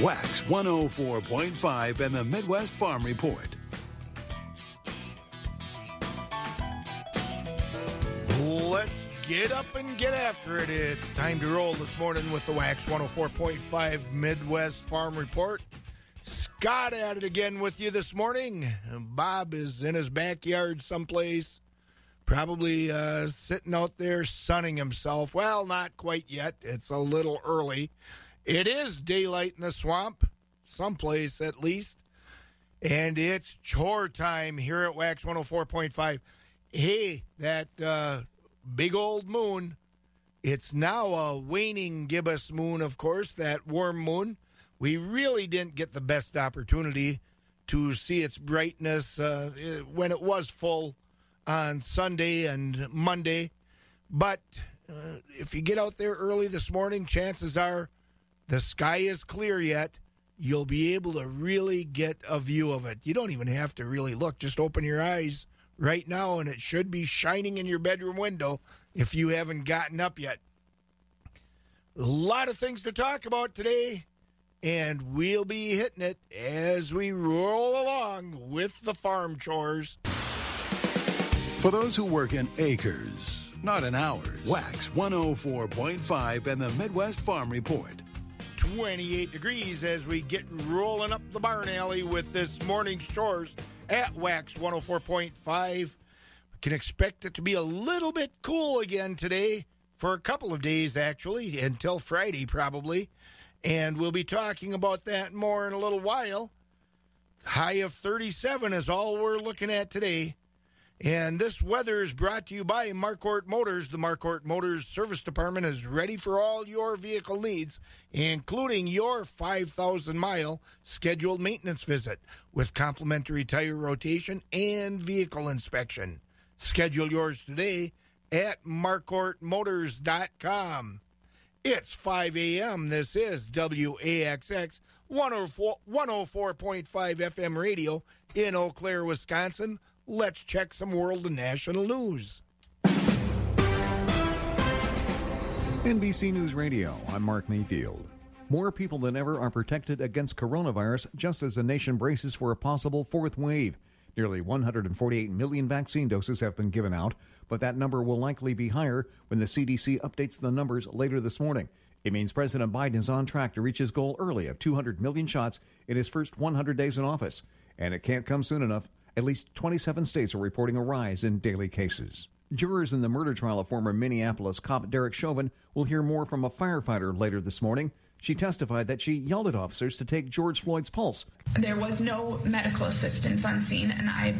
Wax 104.5 and the Midwest Farm Report. Let's get up and get after it. It's time to roll this morning with the Wax 104.5 Midwest Farm Report. Scott at it again with you this morning. Bob is in his backyard someplace, probably uh, sitting out there sunning himself. Well, not quite yet. It's a little early. It is daylight in the swamp, someplace at least. And it's chore time here at Wax 104.5. Hey, that uh, big old moon. It's now a waning gibbous moon, of course, that warm moon. We really didn't get the best opportunity to see its brightness uh, when it was full on Sunday and Monday. But uh, if you get out there early this morning, chances are the sky is clear yet. You'll be able to really get a view of it. You don't even have to really look, just open your eyes right now, and it should be shining in your bedroom window if you haven't gotten up yet. A lot of things to talk about today, and we'll be hitting it as we roll along with the farm chores. For those who work in acres, not in hours, Wax 104.5 and the Midwest Farm Report. 28 degrees as we get rolling up the barn alley with this morning's chores at Wax 104.5. We can expect it to be a little bit cool again today for a couple of days, actually, until Friday, probably. And we'll be talking about that more in a little while. High of 37 is all we're looking at today. And this weather is brought to you by Marquardt Motors. The Marquardt Motors Service Department is ready for all your vehicle needs, including your 5,000 mile scheduled maintenance visit with complimentary tire rotation and vehicle inspection. Schedule yours today at marquardtmotors.com. It's 5 a.m. This is WAXX 104, 104.5 FM radio in Eau Claire, Wisconsin let's check some world and national news. NBC News Radio, I'm Mark Mayfield. More people than ever are protected against coronavirus just as the nation braces for a possible fourth wave. Nearly 148 million vaccine doses have been given out, but that number will likely be higher when the CDC updates the numbers later this morning. It means President Biden is on track to reach his goal early of 200 million shots in his first 100 days in office. And it can't come soon enough at least 27 states are reporting a rise in daily cases. Jurors in the murder trial of former Minneapolis cop Derek Chauvin will hear more from a firefighter later this morning. She testified that she yelled at officers to take George Floyd's pulse. There was no medical assistance on scene, and I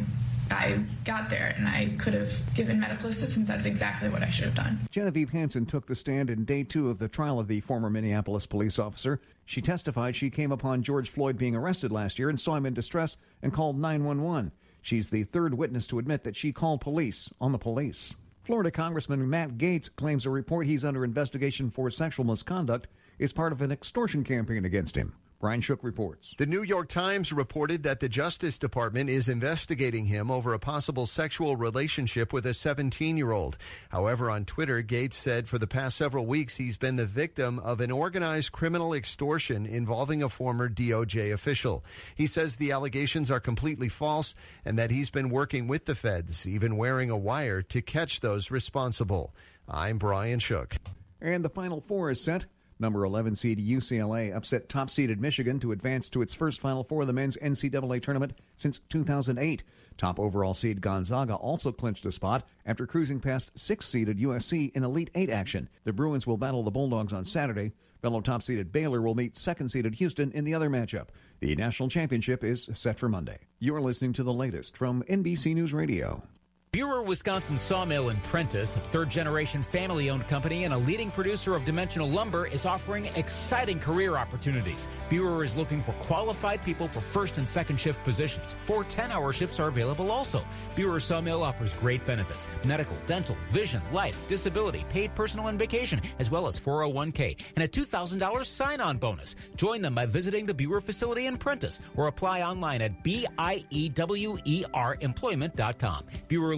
I got there and I could have given medical assistance. That's exactly what I should have done. Genevieve Hansen took the stand in day two of the trial of the former Minneapolis police officer. She testified she came upon George Floyd being arrested last year and saw him in distress and called 911. She's the third witness to admit that she called police on the police. Florida Congressman Matt Gaetz claims a report he's under investigation for sexual misconduct is part of an extortion campaign against him. Brian Shook reports. The New York Times reported that the Justice Department is investigating him over a possible sexual relationship with a 17 year old. However, on Twitter, Gaetz said for the past several weeks he's been the victim of an organized criminal extortion involving a former DOJ official. He says the allegations are completely false and that he's been working with the feds, even wearing a wire to catch those responsible. I'm Brian Shook. And the final four is set. Number 11 seed UCLA upset top seeded Michigan to advance to its first Final Four of the men's NCAA tournament since 2008. Top overall seed Gonzaga also clinched a spot after cruising past six seeded USC in Elite Eight action. The Bruins will battle the Bulldogs on Saturday. Fellow top seeded Baylor will meet second seeded Houston in the other matchup. The national championship is set for Monday. You're listening to the latest from NBC News Radio. Biewer Wisconsin Sawmill and Prentice, a third generation family owned company and a leading producer of dimensional lumber, is offering exciting career opportunities. Biewer is looking for qualified people for first and second shift positions. Four 10 hour shifts are available also. Biewer Sawmill offers great benefits medical, dental, vision, life, disability, paid personal and vacation, as well as 401k and a $2,000 sign on bonus. Join them by visiting the Biewer facility in Prentice or apply online at B-I-E-W-E-R employment.com. Biewer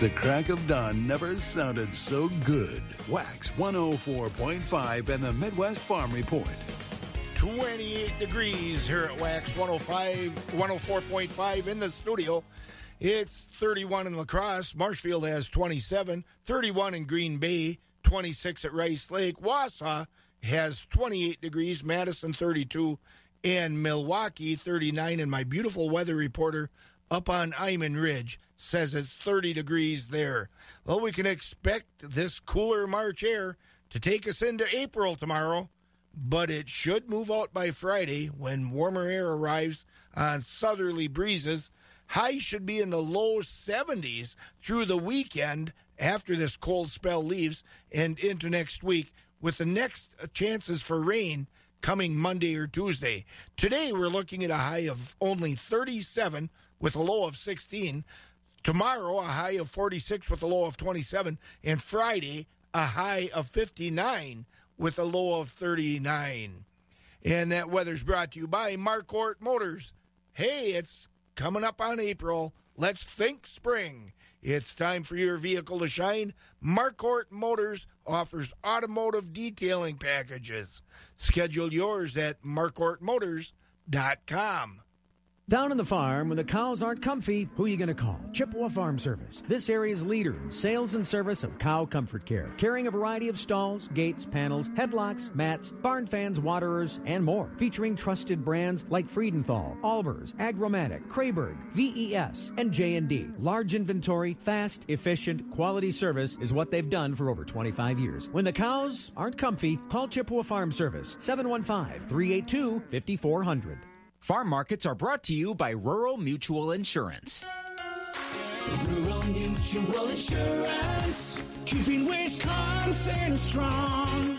The crack of dawn never sounded so good. Wax 104.5 and the Midwest Farm Report. 28 degrees here at Wax 105, 104.5 in the studio. It's 31 in La Crosse. Marshfield has 27, 31 in Green Bay, 26 at Rice Lake. Wausau has 28 degrees, Madison 32, and Milwaukee 39. And my beautiful weather reporter up on Iman Ridge says it's 30 degrees there. Well, we can expect this cooler March air to take us into April tomorrow, but it should move out by Friday when warmer air arrives on southerly breezes. Highs should be in the low 70s through the weekend after this cold spell leaves and into next week, with the next chances for rain coming Monday or Tuesday. Today, we're looking at a high of only 37 with a low of 16. Tomorrow, a high of 46 with a low of 27. And Friday, a high of 59 with a low of 39. And that weather's brought to you by Marquardt Motors. Hey, it's coming up on April. Let's think spring. It's time for your vehicle to shine. Marquardt Motors offers automotive detailing packages. Schedule yours at marquardtmotors.com. Down on the farm, when the cows aren't comfy, who are you going to call? Chippewa Farm Service. This area's leader in sales and service of cow comfort care, carrying a variety of stalls, gates, panels, headlocks, mats, barn fans, waterers, and more. Featuring trusted brands like Friedenthal, Albers, Agromatic, Kraiburg, VES, and J&D. Large inventory, fast, efficient, quality service is what they've done for over 25 years. When the cows aren't comfy, call Chippewa Farm Service 715-382-5400. Farm markets are brought to you by Rural Mutual Insurance. Rural Mutual Insurance, keeping Wisconsin strong.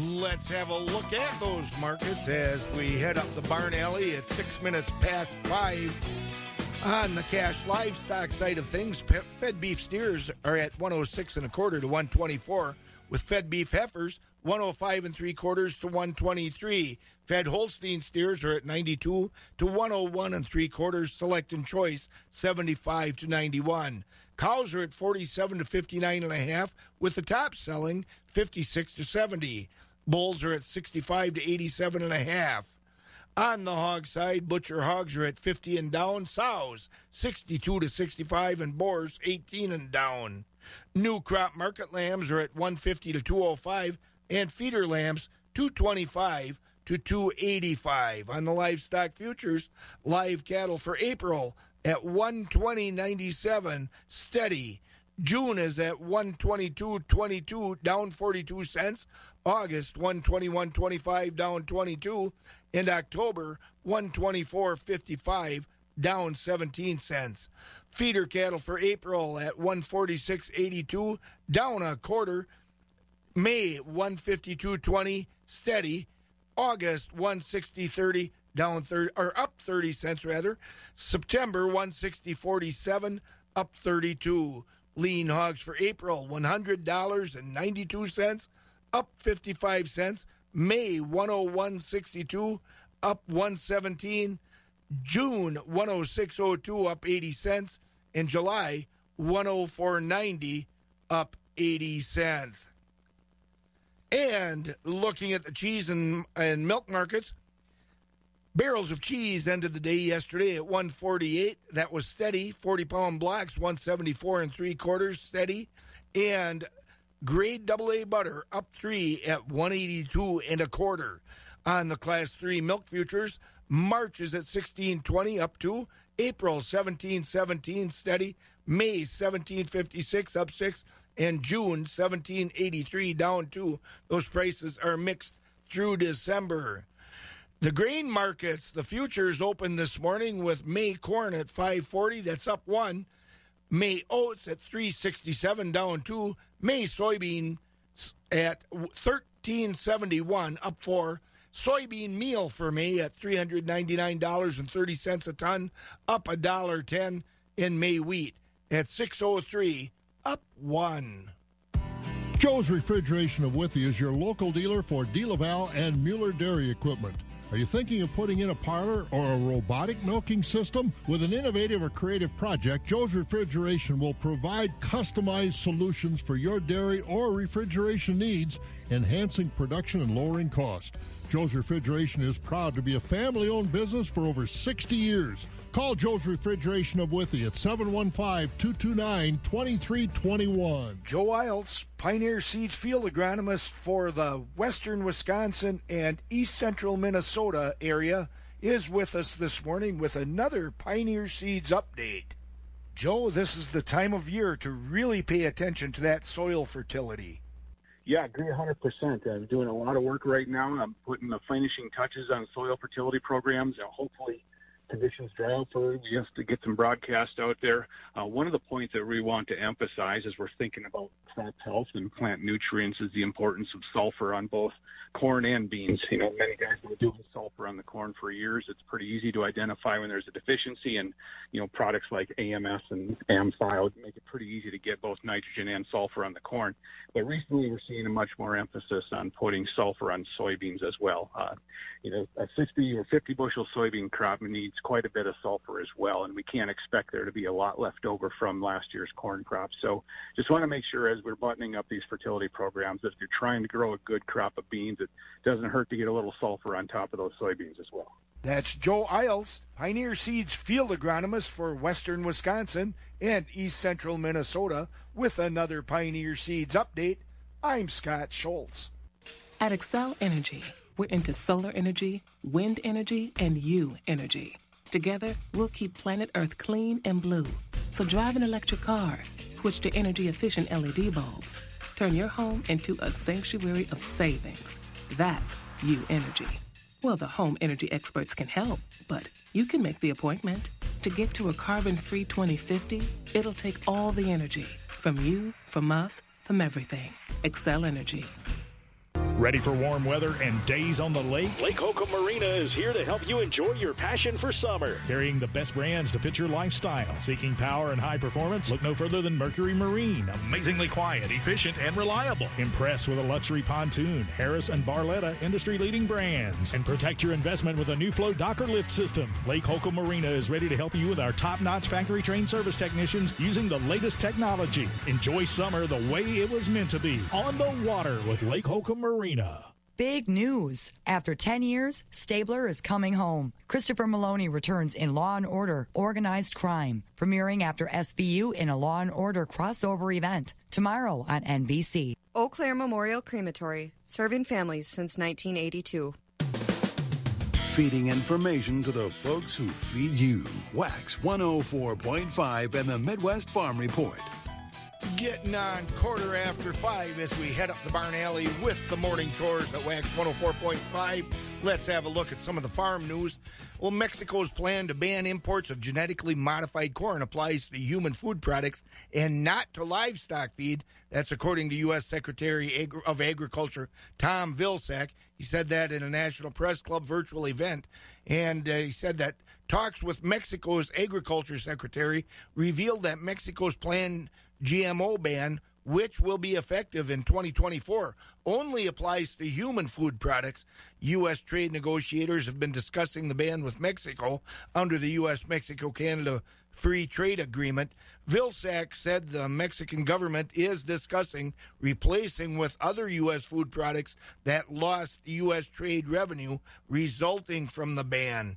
Let's have a look at those markets as we head up the barn alley at six minutes past five. On the cash livestock side of things, fed beef steers are at 106 and a quarter to 124, with fed beef heifers 105 and three quarters to 123. Fed Holstein steers are at 92 to 101 and three quarters. Select and choice 75 to 91. Cows are at 47 to 59 and a half, with the top selling 56 to 70. Bulls are at 65 to 87 and a half. On the hog side, butcher hogs are at 50 and down, sows 62 to 65, and boars 18 and down. New crop market lambs are at 150 to 205, and feeder lambs 225 to 285. On the livestock futures, live cattle for April at 120.97 steady. June is at 122.22 down 42 cents. August 121.25 down 22 and October 124.55 down 17 cents. Feeder cattle for April at 146.82 down a quarter. May 152.20 steady. August 160.30 down 30 or up 30 cents rather. September 160.47 up 32. Lean hogs for April $100.92 up 55 cents. May 101.62 up 117. June 106.02 up 80 cents. In July 104.90 up 80 cents. And looking at the cheese and, and milk markets, Barrels of cheese ended the day yesterday at 148. That was steady. 40 pound blocks, 174 and three quarters, steady. And grade AA butter up three at 182 and a quarter. On the class three milk futures, March is at 1620 up to April 1717 steady, May 1756 up six, and June 1783 down two. Those prices are mixed through December. The grain markets, the futures open this morning with May corn at 540, that's up one. May oats at 367 down two. May soybean at 1371 up for Soybean meal for May at $399.30 a ton, up a dollar ten. In May wheat at 603 up one. Joe's Refrigeration of Withee is your local dealer for DeLaval and Mueller Dairy Equipment. Are you thinking of putting in a parlor or a robotic milking system? With an innovative or creative project, Joe's Refrigeration will provide customized solutions for your dairy or refrigeration needs, enhancing production and lowering cost. Joe's Refrigeration is proud to be a family owned business for over 60 years. Call Joe's Refrigeration of Withee at 715 229 2321. Joe Isles, Pioneer Seeds Field Agronomist for the Western Wisconsin and East Central Minnesota area, is with us this morning with another Pioneer Seeds update. Joe, this is the time of year to really pay attention to that soil fertility. Yeah, I agree 100%. I'm doing a lot of work right now. I'm putting the finishing touches on soil fertility programs. And hopefully, conditions out for just to get some broadcast out there. Uh, one of the points that we want to emphasize as we're thinking about crop health and plant nutrients is the importance of sulfur on both corn and beans. You know, many guys have been doing sulfur on the corn for years. It's pretty easy to identify when there's a deficiency, and you know, products like AMS and AmThio make it pretty easy to get both nitrogen and sulfur on the corn. But recently, we're seeing a much more emphasis on putting sulfur on soybeans as well. Uh, you know, a 50 or 50 bushel soybean crop needs quite a bit of sulfur as well, and we can't expect there to be a lot left over from last year's corn crop. So, just want to make sure as we're buttoning up these fertility programs that if you're trying to grow a good crop of beans, it doesn't hurt to get a little sulfur on top of those soybeans as well. That's Joe Isles, Pioneer Seeds field agronomist for Western Wisconsin and East Central Minnesota, with another Pioneer Seeds update. I'm Scott Schultz. At Xcel Energy, we're into solar energy, wind energy, and you energy. Together, we'll keep planet Earth clean and blue. So drive an electric car, switch to energy efficient LED bulbs, turn your home into a sanctuary of savings. That's you energy. Well, the home energy experts can help, but you can make the appointment. To get to a carbon free 2050, it'll take all the energy from you, from us, from everything. Xcel Energy. Ready for warm weather and days on the lake? Lake Holcomb Marina is here to help you enjoy your passion for summer. Carrying the best brands to fit your lifestyle. Seeking power and high performance? Look no further than Mercury Marine. Amazingly quiet, efficient, and reliable. Impress with a luxury pontoon, Harris and Barletta industry leading brands. And protect your investment with a new flow docker lift system. Lake Holcomb Marina is ready to help you with our top notch factory trained service technicians using the latest technology. Enjoy summer the way it was meant to be. On the water with Lake Holcomb Marina. Big news. After 10 years, Stabler is coming home. Christopher Meloni returns in Law and Order Organized Crime, premiering after SVU in a Law and Order crossover event tomorrow on NBC. Eau Claire Memorial Crematory, serving families since 1982. Feeding information to the folks who feed you. Wax 104.5 and the Midwest Farm Report. Getting on quarter after five as we head up the barn alley with the morning chores at Wax 104.5. Let's have a look at some of the farm news. Well, Mexico's plan to ban imports of genetically modified corn applies to human food products and not to livestock feed. That's according to U.S. Secretary of Agriculture Tom Vilsack. He said that in a National Press Club virtual event. And uh, he said that talks with Mexico's Agriculture Secretary revealed that Mexico's plan GMO ban, which will be effective in 2024, only applies to human food products. U.S. trade negotiators have been discussing the ban with Mexico under the U.S. Mexico Canada Free Trade Agreement. Vilsack said the Mexican government is discussing replacing with other U.S. food products that lost U.S. trade revenue resulting from the ban.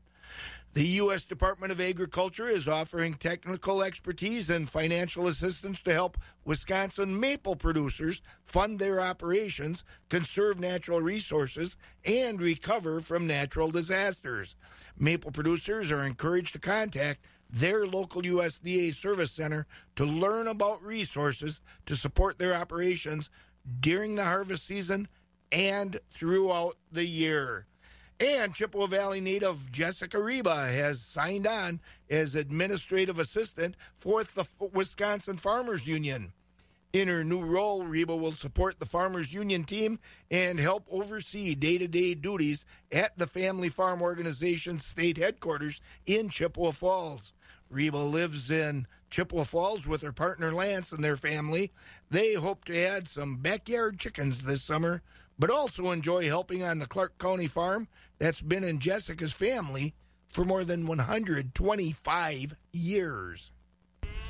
The U.S. Department of Agriculture is offering technical expertise and financial assistance to help Wisconsin maple producers fund their operations, conserve natural resources, and recover from natural disasters. Maple producers are encouraged to contact their local USDA service center to learn about resources to support their operations during the harvest season and throughout the year. And Chippewa Valley native Jessica Reba has signed on as administrative assistant for the Wisconsin Farmers Union. In her new role, Reba will support the Farmers Union team and help oversee day to day duties at the Family Farm Organization's state headquarters in Chippewa Falls. Reba lives in Chippewa Falls with her partner Lance and their family. They hope to add some backyard chickens this summer, but also enjoy helping on the Clark County farm that's been in Jessica's family for more than 125 years.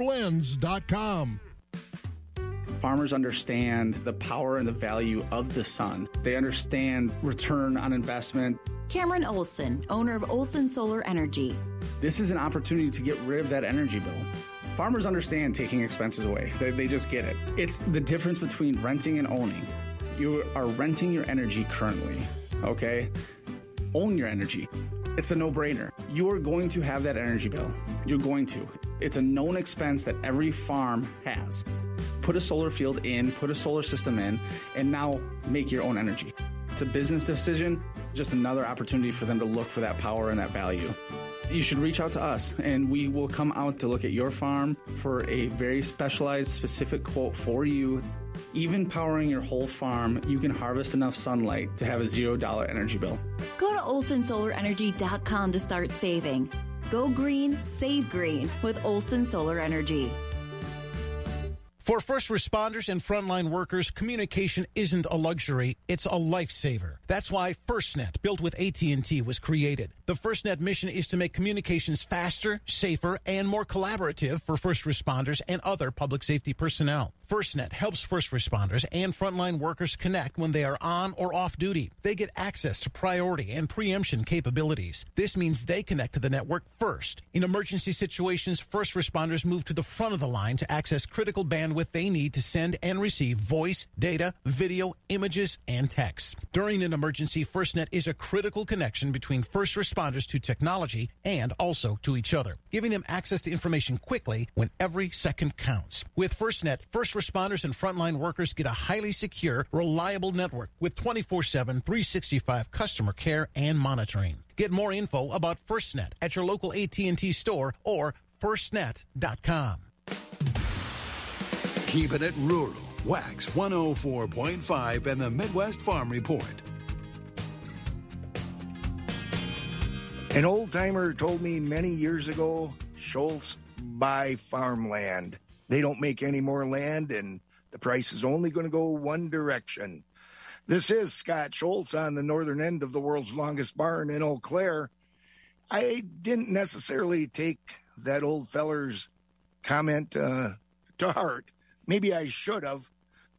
blends.com. Farmers understand the power and the value of the sun. They understand return on investment. Cameron Olson, owner of Olson Solar Energy. This is an opportunity to get rid of that energy bill. Farmers understand taking expenses away. They, they just get it. It's the difference between renting and owning. You are renting your energy currently, okay? Own your energy. It's a no brainer. You are going to have that energy bill. You're going to. It's a known expense that every farm has. Put a solar field in, put a solar system in, and now make your own energy. It's a business decision, just another opportunity for them to look for that power and that value. You should reach out to us, and we will come out to look at your farm for a very specialized, specific quote for you. Even powering your whole farm, you can harvest enough sunlight to have a $0 energy bill. Go to olsonsolarenergy.com to start saving. Go green, save green with Olson Solar Energy. For first responders and frontline workers, communication isn't a luxury, it's a lifesaver. That's why FirstNet, built with AT&T, was created. The FirstNet mission is to make communications faster, safer, and more collaborative for first responders and other public safety personnel. FirstNet helps first responders and frontline workers connect when they are on or off duty. They get access to priority and preemption capabilities. This means they connect to the network first. In emergency situations, first responders move to the front of the line to access critical bandwidth they need to send and receive voice, data, video, images, and text. During an emergency, FirstNet is a critical connection between first responders to technology and also to each other, giving them access to information quickly when every second counts. With FirstNet, first responders and frontline workers get a highly secure, reliable network with 24-7, 365 customer care and monitoring. Get more info about FirstNet at your local AT&T store or firstnet.com. Keeping it rural. Wax 104.5 and the Midwest Farm Report. An old timer told me many years ago Schultz buy farmland. They don't make any more land, and the price is only going to go one direction. This is Scott Schultz on the northern end of the world's longest barn in Eau Claire. I didn't necessarily take that old feller's comment uh, to heart. Maybe I should have,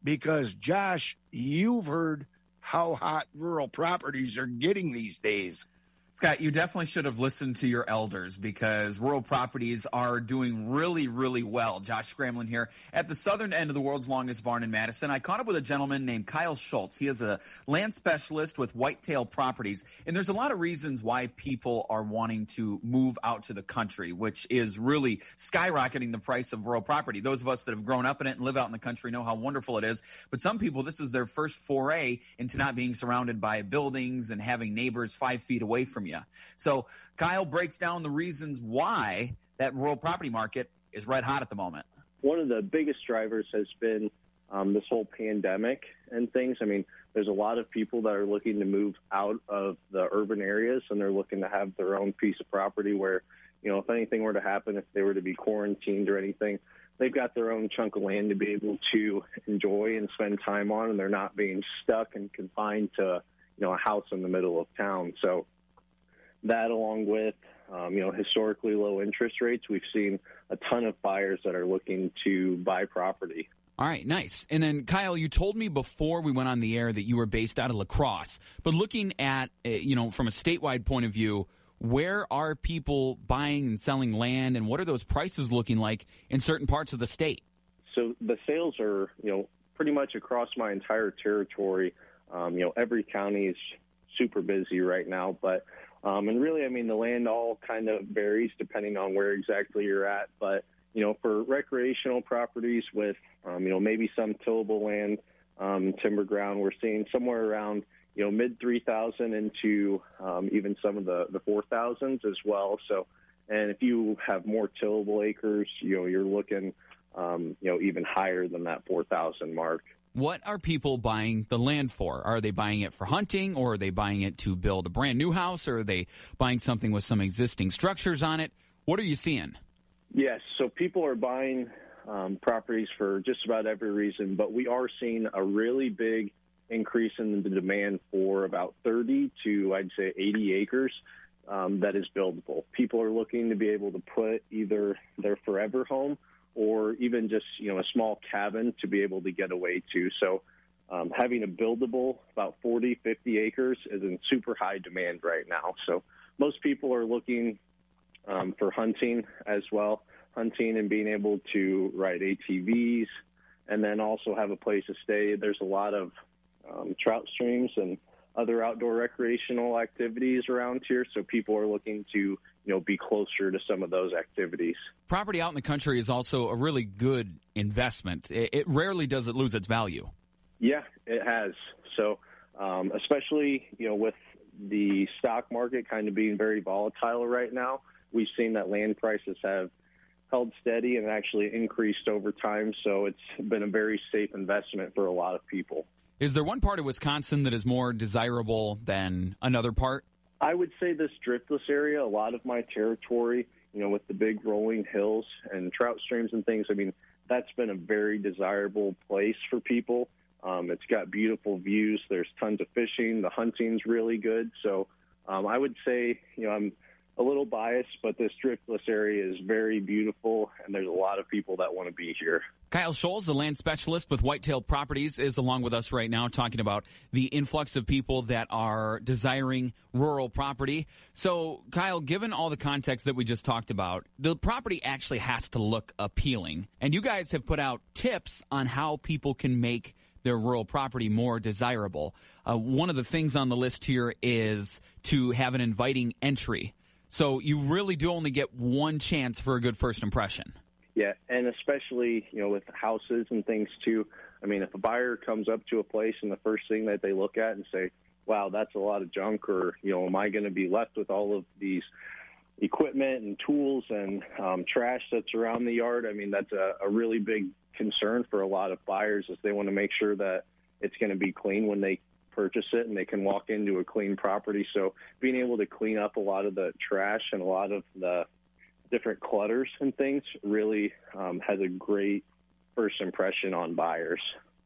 because Josh, you've heard how hot rural properties are getting these days. Scott, you definitely should have listened to your elders because rural properties are doing really, really well. Josh Scramlin here at the southern end of the world's longest barn in Madison. I caught up with a gentleman named Kyle Schultz. He is a land specialist with Whitetail Properties. And there's a lot of reasons why people are wanting to move out to the country, which is really skyrocketing the price of rural property. Those of us that have grown up in it and live out in the country know how wonderful it is. But some people, this is their first foray into not being surrounded by buildings and having neighbors five feet away from you. So Kyle breaks down the reasons why that rural property market is red hot at the moment. one of the biggest drivers has been um, this whole pandemic and things. I mean, there's a lot of people that are looking to move out of the urban areas and they're looking to have their own piece of property where, you know, if anything were to happen, if they were to be quarantined or anything, they've got their own chunk of land to be able to enjoy and spend time on, and they're not being stuck and confined to, you know, a house in the middle of town. So that, along with, um, you know, historically low interest rates, we've seen a ton of buyers that are looking to buy property. All right, nice. And then, Kyle, you told me before we went on the air that you were based out of La Crosse. But looking at, uh, you know, from a statewide point of view, where are people buying and selling land, and what are those prices looking like in certain parts of the state? So the sales are, you know, pretty much across my entire territory. Um, you know, every county is super busy right now, but um, and really, I mean, the land all kind of varies depending on where exactly you're at. But you know, for recreational properties with, um, you know, maybe some tillable land, um, timber ground, we're seeing somewhere around, you know, mid 3,000 into um, even some of the, the 4,000s as well. So, and if you have more tillable acres, you know, you're looking, um, you know, even higher than that 4,000 mark. What are people buying the land for? Are they buying it for hunting, or are they buying it to build a brand new house, or are they buying something with some existing structures on it? What are you seeing? Yes, so people are buying um, properties for just about every reason, but we are seeing a really big increase in the demand for about 30 to, I'd say, 80 acres um, that is buildable. People are looking to be able to put either their forever home or even just, you know, a small cabin to be able to get away to. So um, having a buildable about 40, 50 acres is in super high demand right now. So most people are looking um, for hunting as well, hunting and being able to ride ATVs, and then also have a place to stay. There's a lot of um, trout streams and other outdoor recreational activities around here, so people are looking to you know be closer to some of those activities. Property out in the country is also a really good investment. It, it rarely does it lose its value. Yeah, it has. So, um, especially you know with the stock market kind of being very volatile right now, we've seen that land prices have held steady and actually increased over time. So it's been a very safe investment for a lot of people. Is there one part of Wisconsin that is more desirable than another part? I would say this driftless area, a lot of my territory, you know, with the big rolling hills and trout streams and things, I mean, that's been a very desirable place for people. Um, it's got beautiful views. There's tons of fishing. The hunting's really good. So um, I would say, you know, I'm a little biased, but this driftless area is very beautiful, and there's a lot of people that want to be here. Kyle Scholes, the land specialist with Whitetail Properties, is along with us right now talking about the influx of people that are desiring rural property. So, Kyle, given all the context that we just talked about, the property actually has to look appealing. And you guys have put out tips on how people can make their rural property more desirable. Uh, one of the things on the list here is to have an inviting entry. So you really do only get one chance for a good first impression. Yeah, and especially you know with houses and things too. I mean, if a buyer comes up to a place and the first thing that they look at and say, "Wow, that's a lot of junk," or you know, "Am I going to be left with all of these equipment and tools and um, trash that's around the yard?" I mean, that's a, a really big concern for a lot of buyers, is they want to make sure that it's going to be clean when they purchase it and they can walk into a clean property. So being able to clean up a lot of the trash and a lot of the different clutters and things really um, has a great first impression on buyers.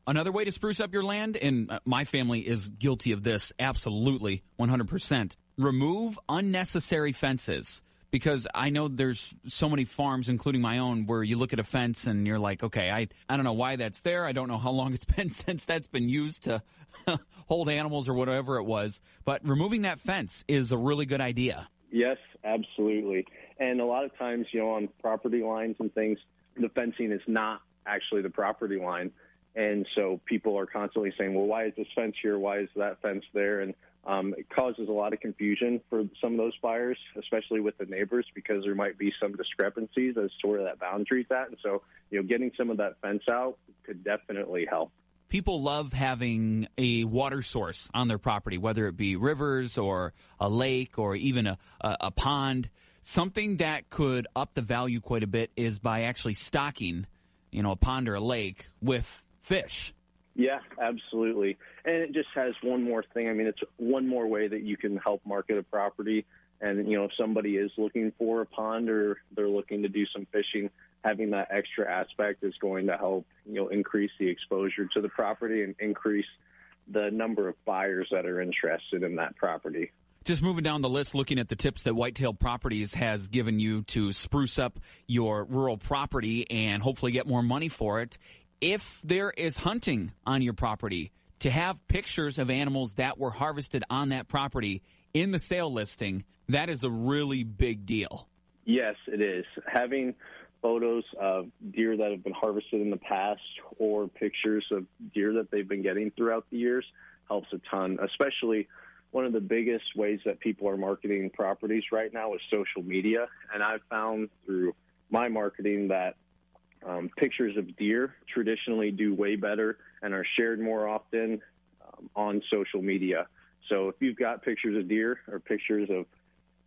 Another way to spruce up your land, and uh, my family is guilty of this absolutely 100%. Remove unnecessary fences because I know there's so many farms, including my own, where you look at a fence and you're like, okay, I, I don't know why that's there. I don't know how long it's been since that's been used to hold animals or whatever it was. But removing that fence is a really good idea. Yes, absolutely. And a lot of times, you know, on property lines and things, the fencing is not actually the property line. And so people are constantly saying, well, why is this fence here? Why is that fence there? And um, it causes a lot of confusion for some of those buyers, especially with the neighbors, because there might be some discrepancies as to where that boundary is at. And so, you know, getting some of that fence out could definitely help. People love having a water source on their property, whether it be rivers or a lake or even a, a, a pond. Something that could up the value quite a bit is by actually stocking you know, a pond or a lake with fish. Yeah, absolutely. And it just has one more thing. I mean, it's one more way that you can help market a property. And, you know, if somebody is looking for a pond or they're looking to do some fishing, having that extra aspect is going to help, you know, increase the exposure to the property and increase the number of buyers that are interested in that property. Just moving down the list, looking at the tips that Whitetail Properties has given you to spruce up your rural property and hopefully get more money for it. If there is hunting on your property, to have pictures of animals that were harvested on that property in the sale listing, that is a really big deal. Yes, it is. Having photos of deer that have been harvested in the past or pictures of deer that they've been getting throughout the years helps a ton, especially one of the biggest ways that people are marketing properties right now is social media. And I've found through my marketing that um, pictures of deer traditionally do way better and are shared more often um, on social media. So if you've got pictures of deer or pictures of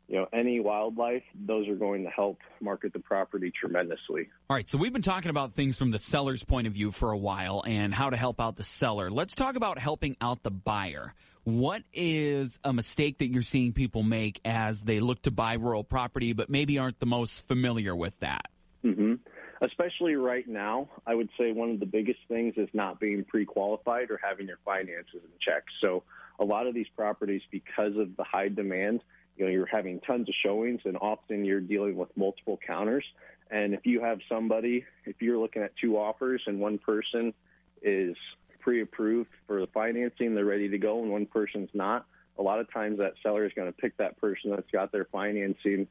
you know any wildlife, those are going to help market the property tremendously. All right, so we've been talking about things from the seller's point of view for a while and how to help out the seller. Let's talk about helping out the buyer. What is a mistake that you're seeing people make as they look to buy rural property, but maybe aren't the most familiar with that? Mm-hmm. Especially right now, I would say one of the biggest things is not being pre-qualified or having your finances in check. So a lot of these properties, because of the high demand, you know, you're having tons of showings, and often you're dealing with multiple counters. And if you have somebody, if you're looking at two offers and one person is pre-approved for the financing, they're ready to go, and one person's not, a lot of times that seller is going to pick that person that's got their financing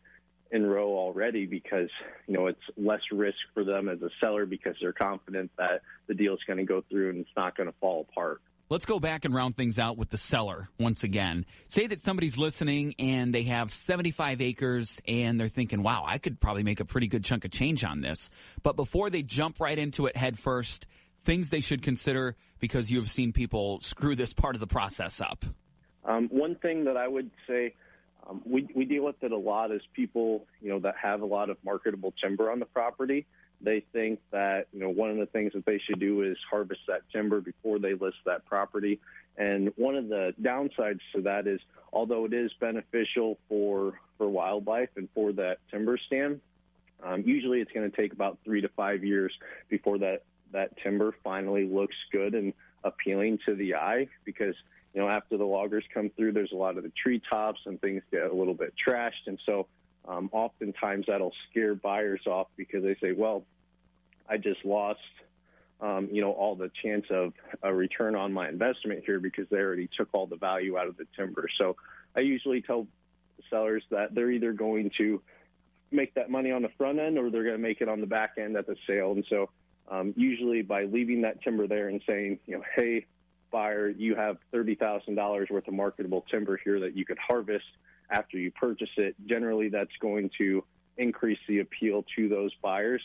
in row already because you know it's less risk for them as a seller because they're confident that the deal is going to go through and it's not going to fall apart. Let's go back and round things out with the seller once again. Say that somebody's listening and they have 75 acres and they're thinking, wow, I could probably make a pretty good chunk of change on this. But before they jump right into it head first, things they should consider because you have seen people screw this part of the process up. Um, one thing that I would say um, we, we deal with it a lot as people, you know, that have a lot of marketable timber on the property they think that you know one of the things that they should do is harvest that timber before they list that property. And one of the downsides to that is, although it is beneficial for for wildlife and for that timber stand, um, usually it's going to take about three to five years before that that timber finally looks good and appealing to the eye because you know after the loggers come through there's a lot of the treetops and things get a little bit trashed and so um, oftentimes that'll scare buyers off because they say, well, I just lost, um, you know, all the chance of a return on my investment here because they already took all the value out of the timber. So I usually tell sellers that they're either going to make that money on the front end or they're going to make it on the back end at the sale. And so um, usually by leaving that timber there and saying, you know, hey, buyer, you have $30,000 worth of marketable timber here that you could harvest – after you purchase it. Generally, that's going to increase the appeal to those buyers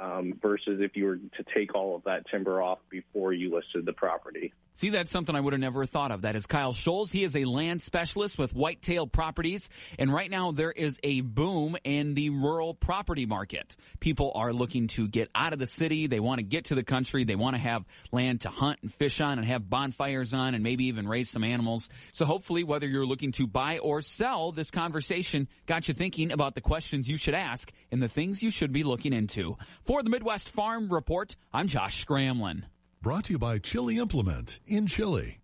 um, versus if you were to take all of that timber off before you listed the property. See, that's something I would have never thought of. That is Kyle Scholes. He is a land specialist with Whitetail Properties. And right now there is a boom in the rural property market. People are looking to get out of the city. They want to get to the country. They want to have land to hunt and fish on and have bonfires on and maybe even raise some animals. So hopefully, whether you're looking to buy or sell, this conversation got you thinking about the questions you should ask and the things you should be looking into. For the Midwest Farm Report, I'm Josh Scramlin. Brought to you by Chili Implement in Chili.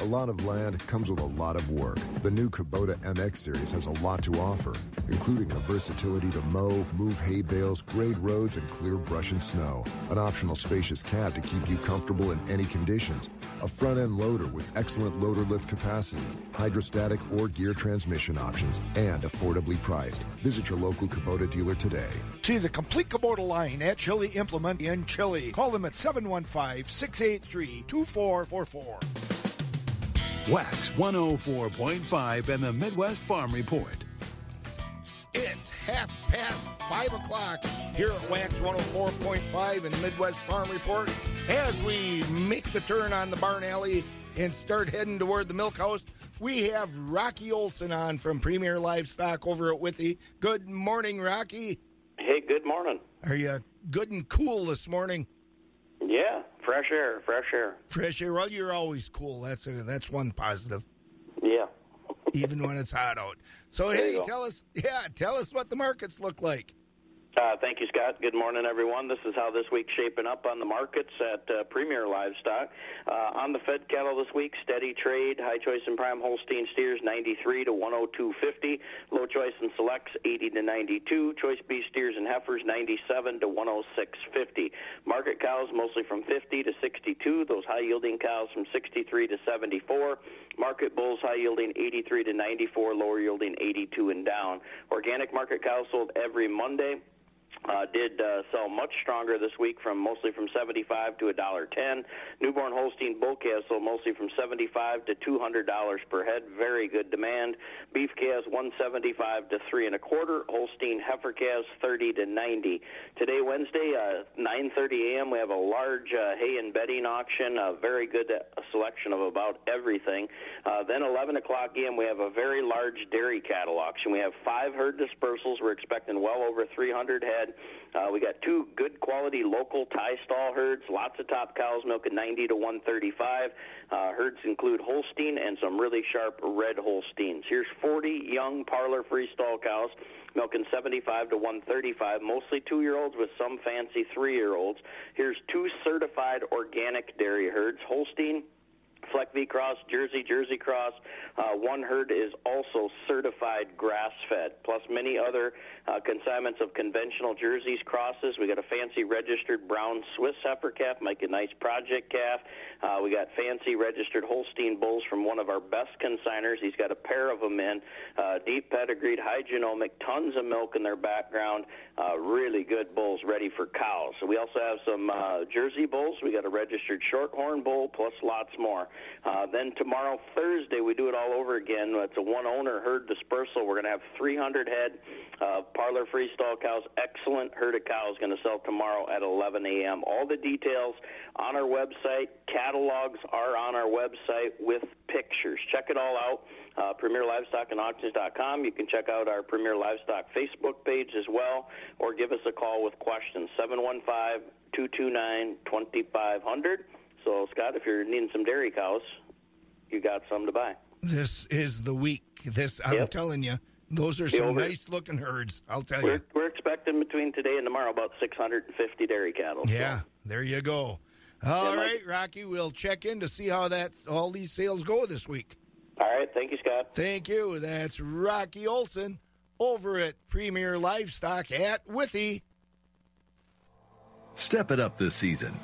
A lot of land comes with a lot of work. The new Kubota MX series has a lot to offer, including the versatility to mow, move hay bales, grade roads, and clear brush and snow. An optional spacious cab to keep you comfortable in any conditions. A front end loader with excellent loader lift capacity, hydrostatic or gear transmission options, and affordably priced. Visit your local Kubota dealer today. See the complete Kubota line at Chili Implement in Chili. Call them at 715 683 2444. Wax 104.5 and the Midwest Farm Report. It's half past 5 o'clock here at Wax 104.5 and the Midwest Farm Report as we make the turn on the barn alley and start heading toward the milk house. We have Rocky Olson on from Premier Livestock over at Withee. Good morning, Rocky. Hey, good morning. Are you good and cool this morning. Yeah, fresh air, fresh air. Fresh air. Well, you're always cool. That's a, that's one positive. Yeah. even when it's hot out. So There hey, tell us, yeah, tell us what the markets look like. Uh, thank you, Scott. Good morning, everyone. This is how this week's shaping up on the markets at uh, Premier Livestock. Uh, on the Fed cattle this week, steady trade. High choice and prime Holstein steers 93 to 102.50. Low choice and selects 80 to 92. Choice beef steers and heifers 97 to 106.50. Market cows mostly from 50 to 62. Those high yielding cows from 63 to 74. Market bulls high yielding 83 to 94. Lower yielding 82 and down. Organic market cows sold every Monday uh, did uh, sell much stronger this week from mostly from 75 to a dollar 10. Newborn Holstein bull calves sold mostly from 75 to 200 dollars per head. Very good demand. Beef calves 175 to three and a quarter. Holstein heifer calves 30 to 90. Today Wednesday, uh, 9:30 a.m. We have a large uh, hay and bedding auction. A very good uh, selection of about everything. Uh, then 11 o'clock a.m. We have a very large dairy cattle auction. We have five herd dispersals. We're expecting well over 300 head. Uh, we got two good quality local tie stall herds, lots of top cows milking 90 to 135. Uh, herds include Holstein and some really sharp red Holsteins. Here's 40 young parlor freestall cows milking 75 to 135, mostly two year olds with some fancy three year olds. Here's two certified organic dairy herds Holstein Fleckvieh Cross, Jersey, Jersey Cross. Uh, one herd is also certified grass fed, plus many other uh, consignments of conventional Jerseys, crosses. We got a fancy registered brown Swiss heifer calf, make a nice project calf. Uh, we got fancy registered Holstein bulls from one of our best consigners. He's got a pair of them in, uh, deep pedigreed, high genomic, tons of milk in their background. Uh, really good bulls ready for cows. So we also have some uh, Jersey bulls. We got a registered Shorthorn bull, plus lots more. Uh, then tomorrow, Thursday, we do it all over again. It's a one owner herd dispersal. We're going to have 300 head parlor freestall cows. Excellent herd of cows going to sell tomorrow at 11 a.m. All the details on our website. Catalogs are on our website with pictures. Check it all out. Uh, Premier Livestock and Auctions.com. You can check out our Premier Livestock Facebook page as well, or give us a call with questions 715 229 2500. So, Scott, if you're needing some dairy cows, you got some to buy. This is the week. This I'm Yep. telling you, those are The some over- nice looking herds. I'll tell We're, you. we're expecting between today and tomorrow about 650 dairy cattle. so- Yeah, there you go. All Yeah, right, Rocky, we'll check in to see how that all these sales go this week. All right, thank you, Scott. Thank you. That's Rocky Olson over at Premier Livestock at Withee. Step it up this season.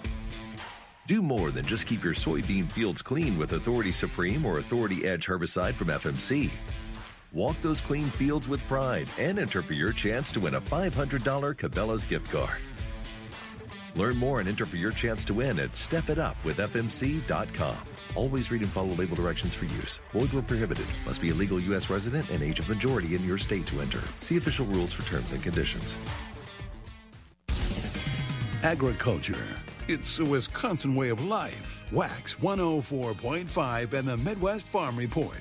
Do more than just keep your soybean fields clean with Authority Supreme or Authority Edge herbicide from FMC. Walk those clean fields with pride and enter for your chance to win a $500 Cabela's gift card. Learn more and enter for your chance to win at stepitupwithfmc.com. Always read and follow label directions for use. Void where prohibited. Must be a legal U.S. resident and age of majority in your state to enter. See official rules for terms and conditions. Agriculture. It's a Wisconsin way of life. Wax 104.5 and the Midwest Farm Report.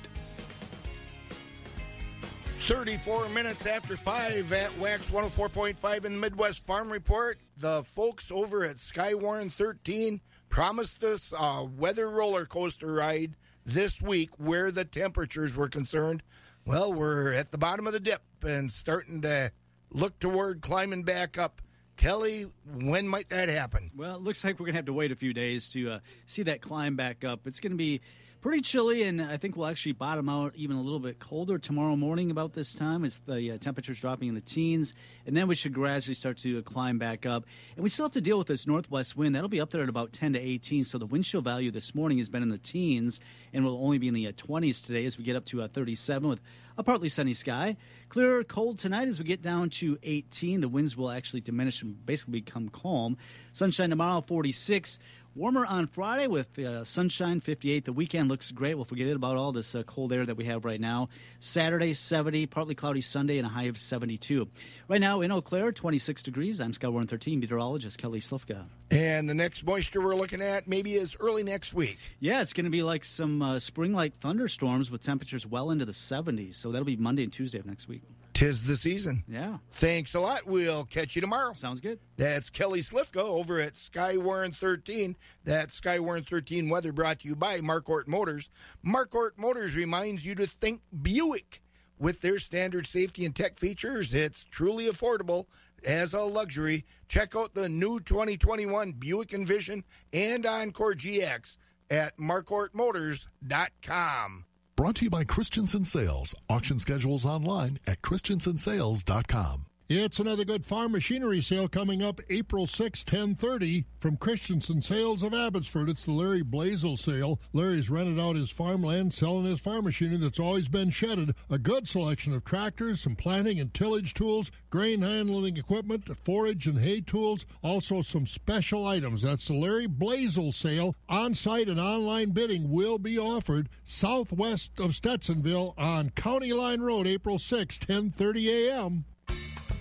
34 minutes after 5 at Wax 104.5 in the Midwest Farm Report. The folks over at Skywarn 13 promised us a weather roller coaster ride this week where the temperatures were concerned. Well, we're at the bottom of the dip and starting to look toward climbing back up. Kelly, when might that happen? Well, it looks like we're going to have to wait a few days to uh, see that climb back up. It's going to be pretty chilly, and I think we'll actually bottom out even a little bit colder tomorrow morning about this time as the uh, temperatures dropping in the teens. And then we should gradually start to uh, climb back up. And we still have to deal with this northwest wind. That'll be up there at about 10 to 18. So the wind chill value this morning has been in the teens and will only be in the uh, 20s today as we get up to uh, 37 with a partly sunny sky. Clear, cold tonight as we get down to 18. The winds will actually diminish and basically become calm. Sunshine tomorrow, 46. Warmer on Friday with uh, sunshine, 58. The weekend looks great. We'll forget about all this uh, cold air that we have right now. Saturday, 70. Partly cloudy Sunday and a high of 72. Right now in Eau Claire, 26 degrees. I'm Skywarn 13, meteorologist Kelly Slifka. And the next moisture we're looking at maybe is early next week. Yeah, it's going to be like some uh, spring like thunderstorms with temperatures well into the 70s. So that'll be Monday and Tuesday of next week. Tis the season. Yeah. Thanks a lot. We'll catch you tomorrow. Sounds good. That's Kelly Slifka over at Skywarn 13. That Skywarn 13 weather brought to you by Marquardt Motors. Marquardt Motors reminds you to think Buick. With their standard safety and tech features, it's truly affordable as a luxury. Check out the new 2021 Buick Envision and Encore GX at marquardtmotors.com. Brought to you by Christensen Sales. Auction schedules online at christensensales.com. It's another good farm machinery sale coming up April 6, 1030 from Christensen Sales of Abbotsford. It's the Larry Blazel sale. Larry's rented out his farmland, selling his farm machinery that's always been shedded. A good selection of tractors, some planting and tillage tools, grain handling equipment, forage and hay tools, also some special items. That's the Larry Blazel sale. On-site and online bidding will be offered southwest of Stetsonville on County Line Road, April 6, 1030 a.m.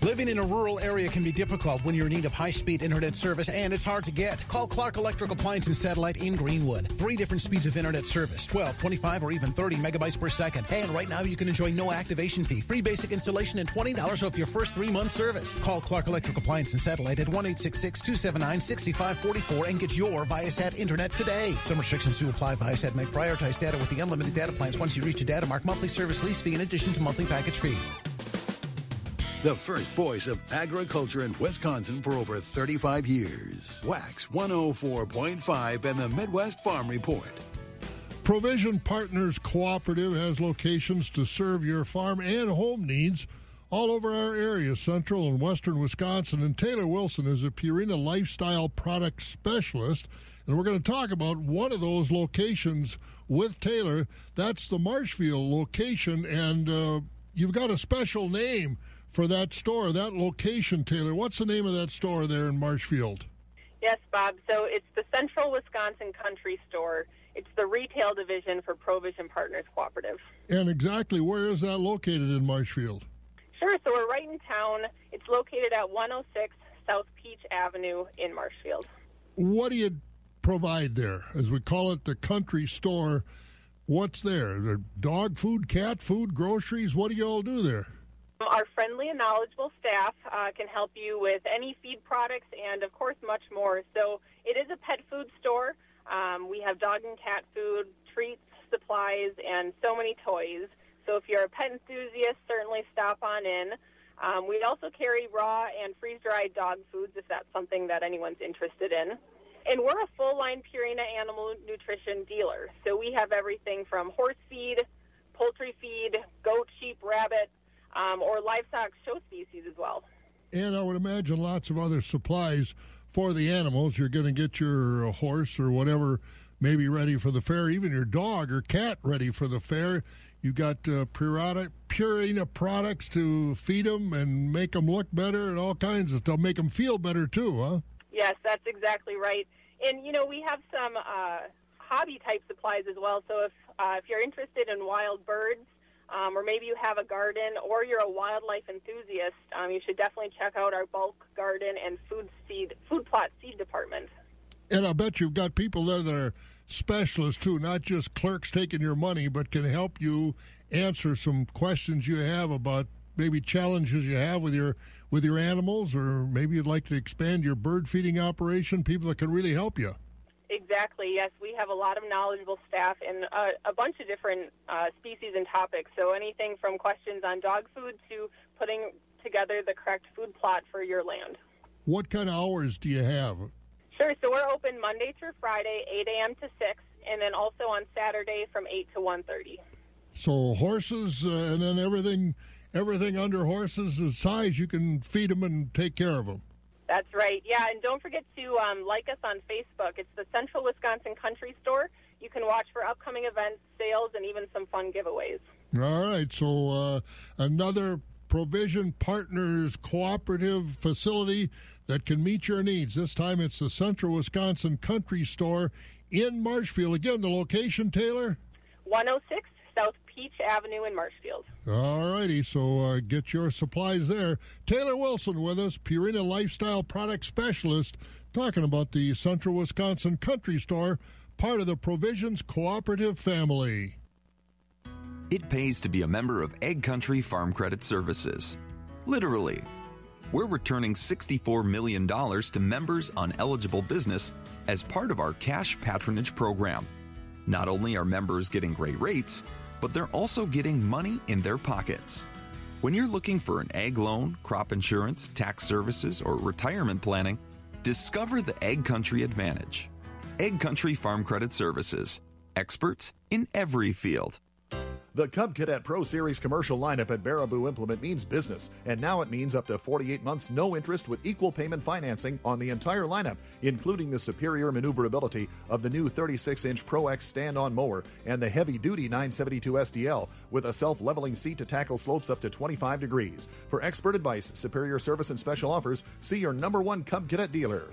Living in a rural area can be difficult when you're in need of high-speed internet service and it's hard to get. Call Clark Electric Appliance and Satellite in Greenwood. Three different speeds of internet service, 12, 25, or even 30 megabytes per second. And right now you can enjoy no activation fee, free basic installation, and $20 off your first three-month service. Call Clark Electric Appliance and Satellite at 1-866-279-6544 and get your Viasat internet today. Some restrictions do apply. Viasat may prioritize data with the unlimited data plans once you reach a data mark monthly service lease fee in addition to monthly package fee. The first voice of agriculture in Wisconsin for over 35 years. Wax 104.5 and the Midwest Farm Report. Provision Partners Cooperative has locations to serve your farm and home needs all over our area, central and western Wisconsin. And Taylor Wilson is a Purina lifestyle product specialist. And we're going to talk about one of those locations with Taylor. That's the Marshfield location. And uh, you've got a special name for that store, that location, Taylor. What's the name of that store there in Marshfield? Yes, Bob. So it's the Central Wisconsin Country Store. It's the retail division for Provision Partners Cooperative. And exactly where is that located in Marshfield? Sure. So we're right in town. It's located at 106 South Peach Avenue in Marshfield. What do you provide there? As we call it, the country store. What's there? The dog food, cat food, groceries? What do you all do there? Our friendly and knowledgeable staff uh, can help you with any feed products and, of course, much more. So it is a pet food store. Um, we have dog and cat food, treats, supplies, and so many toys. So if you're a pet enthusiast, certainly stop on in. Um, we also carry raw and freeze-dried dog foods if that's something that anyone's interested in. And we're a full-line Purina animal nutrition dealer. So we have everything from horse feed, poultry feed, goat, sheep, rabbit, um, or livestock show species as well. And I would imagine lots of other supplies for the animals. You're going to get your horse or whatever maybe ready for the fair, even your dog or cat ready for the fair. You've got uh, Purina, Purina products to feed them and make them look better and all kinds of stuff. Make them feel better too, huh? Yes, that's exactly right. And you know we have some uh, hobby type supplies as well. So if uh, if you're interested in wild birds, um, or maybe you have a garden or you're a wildlife enthusiast, um, you should definitely check out our bulk garden and food seed food plot seed department. And I bet you've got people there that are specialists too, not just clerks taking your money, but can help you answer some questions you have about maybe challenges you have with your with your animals, or maybe you'd like to expand your bird feeding operation. People that can really help you. Exactly. Yes, we have a lot of knowledgeable staff in a, a bunch of different uh, species and topics. So anything from questions on dog food to putting together the correct food plot for your land. What kind of hours do you have? Sure. So we're open Monday through Friday, 8 a.m. to 6, and then also on Saturday from 8 to 1:30. So horses uh, and then everything, everything under horses' size, you can feed them and take care of them. That's right. Yeah, and don't forget to um, like us on Facebook. It's the Central Wisconsin Country Store. You can watch for upcoming events, sales, and even some fun giveaways. All right. So uh, another Provision Partners cooperative facility that can meet your needs. This time it's the Central Wisconsin Country Store in Marshfield. Again, the location, Taylor? 106 South Peach Avenue in Marshfield. All righty, so uh, get your supplies there. Taylor Wilson with us, Purina Lifestyle Product Specialist, talking about the Central Wisconsin Country Store, part of the Provisions Cooperative family. It pays to be a member of Egg Country Farm Credit Services. Literally. We're returning $64 million to members on eligible business as part of our cash patronage program. Not only are members getting great rates, but they're also getting money in their pockets. When you're looking for an egg loan, crop insurance, tax services, or retirement planning, discover the AgCountry Advantage. AgCountry Farm Credit Services. Experts in every field. The Cub Cadet Pro Series commercial lineup at Baraboo Implement means business, and now it means up to 48 months no interest with equal payment financing on the entire lineup, including the superior maneuverability of the new 36 inch Pro X stand on mower and the heavy duty 972 SDL with a self leveling seat to tackle slopes up to 25 degrees. For expert advice, superior service, and special offers, see your number one Cub Cadet dealer.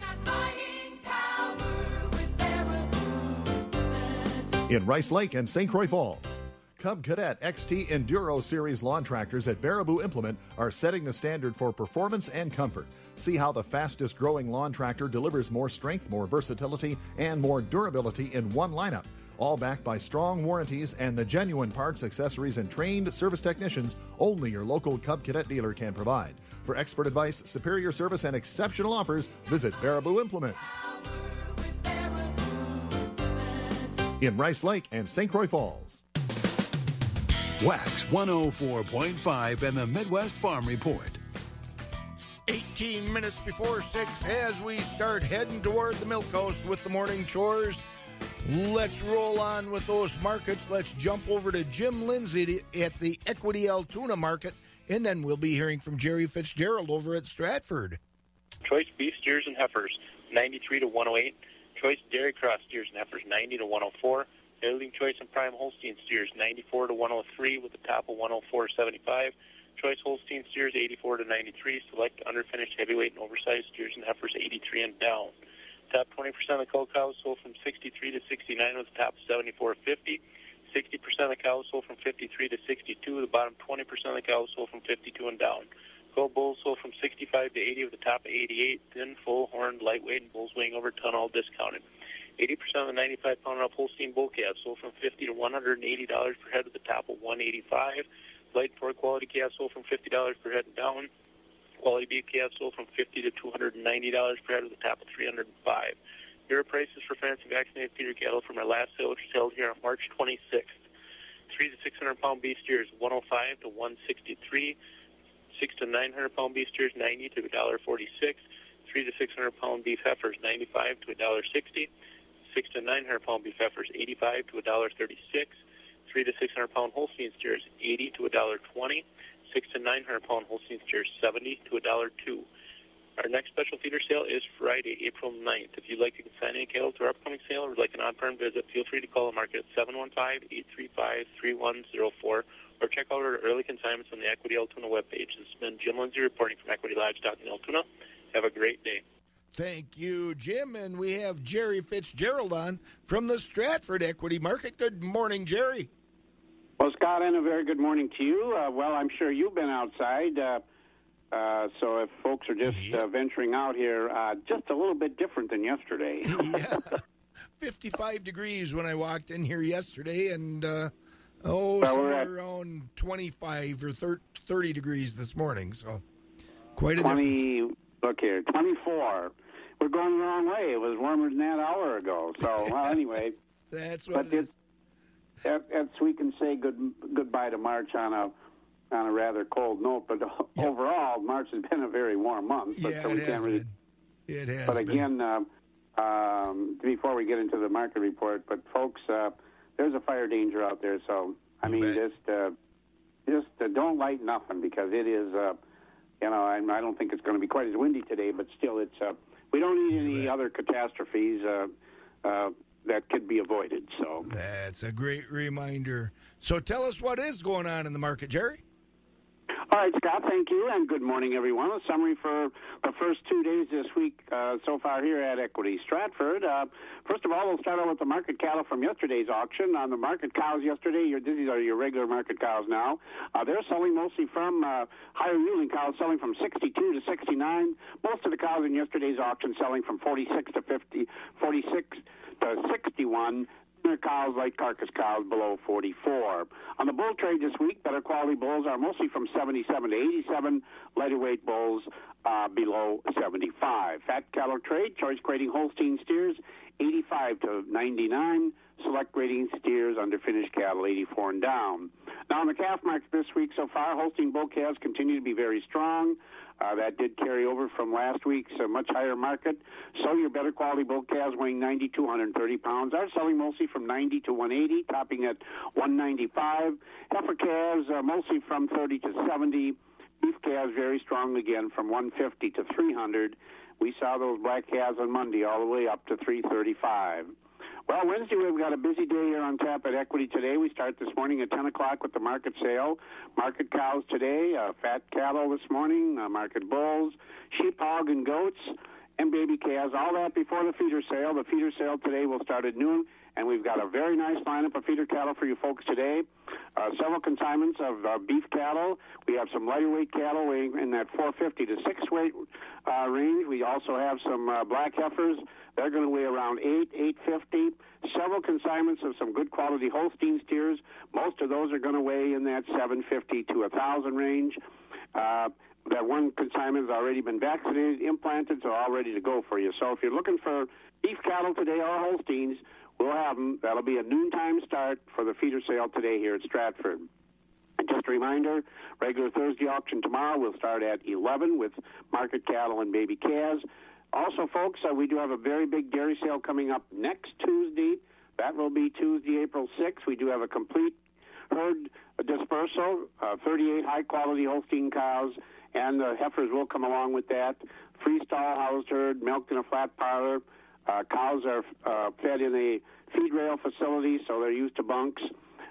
In Rice Lake and St. Croix Falls. Cub Cadet XT Enduro Series lawn tractors at Baraboo Implement are setting the standard for performance and comfort. See how the fastest growing lawn tractor delivers more strength, more versatility, and more durability in one lineup. All backed by strong warranties and the genuine parts, accessories, and trained service technicians only your local Cub Cadet dealer can provide. For expert advice, superior service, and exceptional offers, visit Baraboo Implement. In Rice Lake and St. Croix Falls. Wax 104.5 and the Midwest Farm Report. 18 minutes before 6 as we start heading toward the milk house with the morning chores. Let's roll on with those markets. Let's jump over to Jim Lindsay at the Equity Altoona market, and then we'll be hearing from Jerry Fitzgerald over at Stratford. Choice beef steers and heifers, 93 to 108. Choice dairy cross steers and heifers, 90 to 104. Yearling Choice and Prime Holstein steers 94 to 103 with a top of 104.75. Choice Holstein steers 84 to 93. Select underfinished heavyweight and oversized steers and heifers 83 and down. Top 20% of the cow cows sold from 63 to 69 with a top of 74.50. 60% of the cows sold from 53 to 62. The bottom 20% of the cows sold from 52 and down. Gold bulls sold from 65 to 80 with a top of 88. Thin, full, horned, lightweight, and bulls weighing over a ton, all discounted. 80% of the 95 pound up Holstein bull calves sold from 50 to 180 dollars per head with the top of 185. Light and poor quality calves sold from 50 dollars per head and down. Quality beef calves sold from 50 to 290 dollars per head with the top of 305. Here are prices for fancy vaccinated feeder cattle from our last sale, which was held here on March 26th. Three to 600 pound beef steers 105 to 163. Six to 900 pound beef steers 90 to $1.46. Three to 600 pound beef heifers 95 to $1.60 six to nine hundred pound beef heifers, eighty-five to a dollar thirty-six. Three to six hundred pound Holstein steers, eighty to a dollar twenty. Six to nine hundred pound Holstein steers, seventy to a dollar two. Our next special feeder sale is Friday, April 9th. If you'd like to consign any cattle to our upcoming sale or would like an on-farm visit, feel free to call the market at 715-835-3104 or check out our early consignments on the Equity Altoona webpage. This has been Jim Lindsay reporting from Equity Livestock in Altoona. Have a great day. Thank you, Jim. And we have Jerry Fitzgerald on from the Stratford Equity Market. Good morning, Jerry. Well, Scott, and a very good morning to you. Uh, well, I'm sure you've been outside. Uh, uh, so if folks are just uh, venturing out here, uh, just a little bit different than yesterday. yeah. 55 degrees when I walked in here yesterday, and uh, oh, well, somewhere at, around 25 or 30 degrees this morning. So quite a 20, difference. Look here, 24 we're going the wrong way. It was warmer than that hour ago. So well, anyway, that's what. But it is. It's, we can say good goodbye to March on a on a rather cold note. But yep. overall, March has been a very warm month. But yeah, so we it can't really. Been. It has. But again, uh, um, before we get into the market report, but folks, uh, there's a fire danger out there. So I you mean, bet. just uh, just uh, don't light nothing because it is. Uh, you know, I, I don't think it's going to be quite as windy today, but still, it's. Uh, we don't need any other catastrophes uh, uh, that could be avoided. So that's a great reminder. So tell us what is going on in the market, Jerry. All right, Scott, thank you, and good morning, everyone. A summary for the first two days this week uh, so far here at Equity Stratford. Uh, first of all, we'll start out with the market cattle from yesterday's auction. On the market cows yesterday, your, these are your regular market cows now. Uh, they're selling mostly from uh, higher yielding cows, selling from 62 to 69. Most of the cows in yesterday's auction selling from 46 to 50, 46 to 61 Their cows, light carcass cows, below 44. On the bull trade this week, better quality bulls are mostly from 77 to 87. Lighter weight bulls uh, below 75. Fat cattle trade, choice grading Holstein steers, 85 to 99. Select grading steers under finished cattle, 84 and down. Now, on the calf market this week so far, Holstein bull calves continue to be very strong. Uh, that did carry over from last week's uh, much higher market. So your better quality bull calves weighing 90 to 130 pounds are selling mostly from 90 to 180, topping at 195. Heifer calves uh, mostly from 30 to 70. Beef calves very strong again from 150 to 300. We saw those black calves on Monday all the way up to 335. Well, Wednesday we've got a busy day here on tap at Equity today. We start this morning at 10 o'clock with the market sale. Market cows today, uh, fat cattle this morning, uh, market bulls, sheep, hog, and goats, and baby calves. All that before the feeder sale. The feeder sale today will start at noon, and we've got a very nice lineup of feeder cattle for you folks today. Uh, several consignments of uh, beef cattle. We have some lighter weight cattle weighing in that 450 to 6 weight uh, range. We also have some uh, black heifers. They're going to weigh around 8, 850. Several consignments of some good quality Holstein steers. Most of those are going to weigh in that 750 to 1,000 range. Uh, that one consignment has already been vaccinated, implanted, so all ready to go for you. So if you're looking for beef cattle today or Holsteins, we'll have them. That'll be a noontime start for the feeder sale today here at Stratford. And just a reminder, regular Thursday auction tomorrow will start at 11 with market cattle and baby calves. Also, folks, uh, we do have a very big dairy sale coming up next Tuesday. That will be Tuesday, April 6th. We do have a complete herd dispersal, uh, 38 high quality Holstein cows, and the heifers will come along with that. Freestall housed herd, milked in a flat parlor. Uh, cows are uh, fed in a feed rail facility, so they're used to bunks.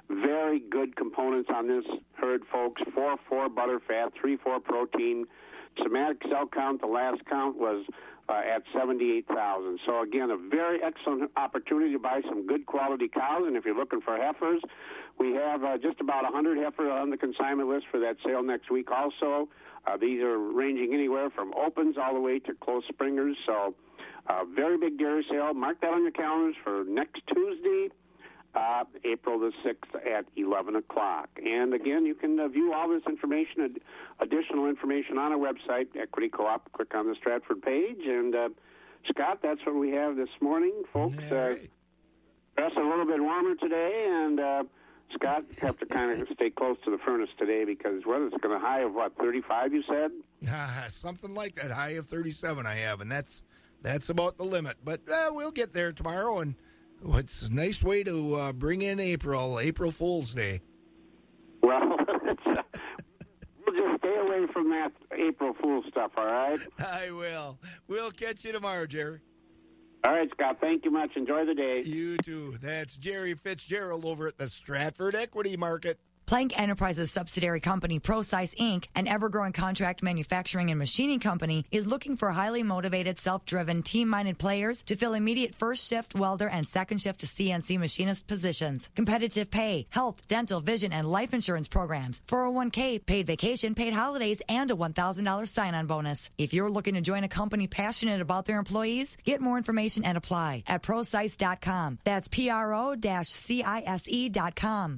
Very good components on this herd, folks. 4 4 butter fat, 3 4 protein. Somatic cell count, the last count was uh, at 78,000. So again, a very excellent opportunity to buy some good quality cows. And if you're looking for heifers, we have uh, just about 100 heifers on the consignment list for that sale next week. Also, uh, these are ranging anywhere from opens all the way to close springers. So, uh, very big dairy sale. Mark that on your calendars for next Tuesday uh, April the 6th at 11 o'clock. And again, you can uh, view all this information, ad- additional information on our website, Equity Co-op. Click on the Stratford page. And uh, Scott, that's what we have this morning, folks. Uh, dressed a little bit warmer today, and uh, Scott have to kind of stay close to the furnace today because weather's going to high of what 35. You said Ah, something like that. High of 37 I have, and that's that's about the limit. But uh, we'll get there tomorrow, and it's a nice way to uh, bring in April, April Fool's Day. Well, uh, we'll just stay away from that April Fool stuff. All right. I will. We'll catch you tomorrow, Jerry. All right, Scott. Thank you much. Enjoy the day. You too. That's Jerry Fitzgerald over at the Stratford Equity Market. Plank Enterprises subsidiary company ProCise Inc., an ever-growing contract manufacturing and machining company, is looking for highly motivated, self-driven, team-minded players to fill immediate first shift welder and second shift CNC machinist positions. Competitive pay, health, dental, vision, and life insurance programs, 401k, paid vacation, paid holidays, and a $1,000 sign-on bonus. If you're looking to join a company passionate about their employees, get more information and apply at ProCise.com. That's P-R-O-C-I-S-E.com.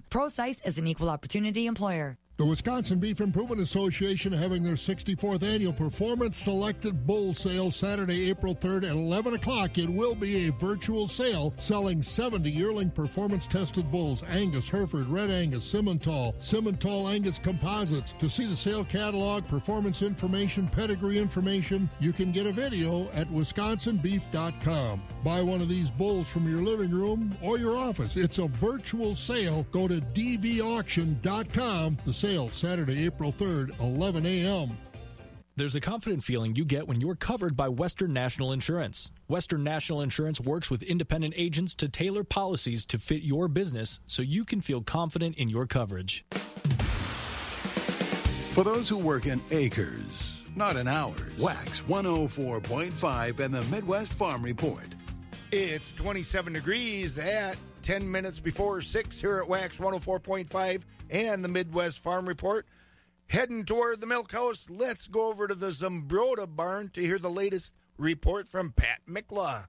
ProCise is an equal opportunity employer. The Wisconsin Beef Improvement Association having their 64th annual Performance Selected Bull Sale Saturday, April 3rd at 11 o'clock. It will be a virtual sale selling 70 yearling performance tested bulls Angus, Hereford, Red Angus, Simmental, Simmental Angus composites. To see the sale catalog, performance information, pedigree information, you can get a video at wisconsinbeef.com. Buy one of these bulls from your living room or your office. It's a virtual sale. Go to dvauction.com. The sale Saturday, April 3rd, 11 a.m. There's a confident feeling you get when you're covered by Western National Insurance. Western National Insurance works with independent agents to tailor policies to fit your business so you can feel confident in your coverage. For those who work in acres, not in hours, Wax 104.5 and the Midwest Farm Report. It's 27 degrees at 10 minutes before 6 here at Wax 104.5 and the Midwest Farm Report. Heading toward the milk house, let's go over to the Zumbrota barn to hear the latest report from Pat Mikla.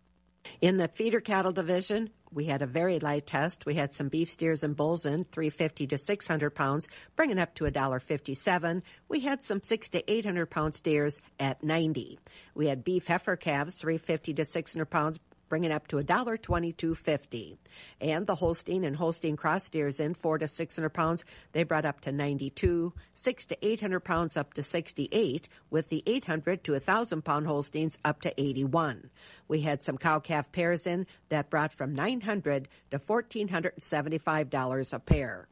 In the feeder cattle division, we had a very light test. We had some beef steers and bulls in 350 to 600 pounds, bringing up to $1.57. We had some 6 to 800 pound steers at 90. We had beef heifer calves 350 to 600 pounds, bringing up to $1.2250. And the Holstein and Holstein cross steers in 4 to 600 pounds, they brought up to 92, 6 to 800 pounds up to 68, with the 800 to 1,000 pound Holsteins up to 81. We had some cow calf pairs in that brought from 900 to $1,475 a pair.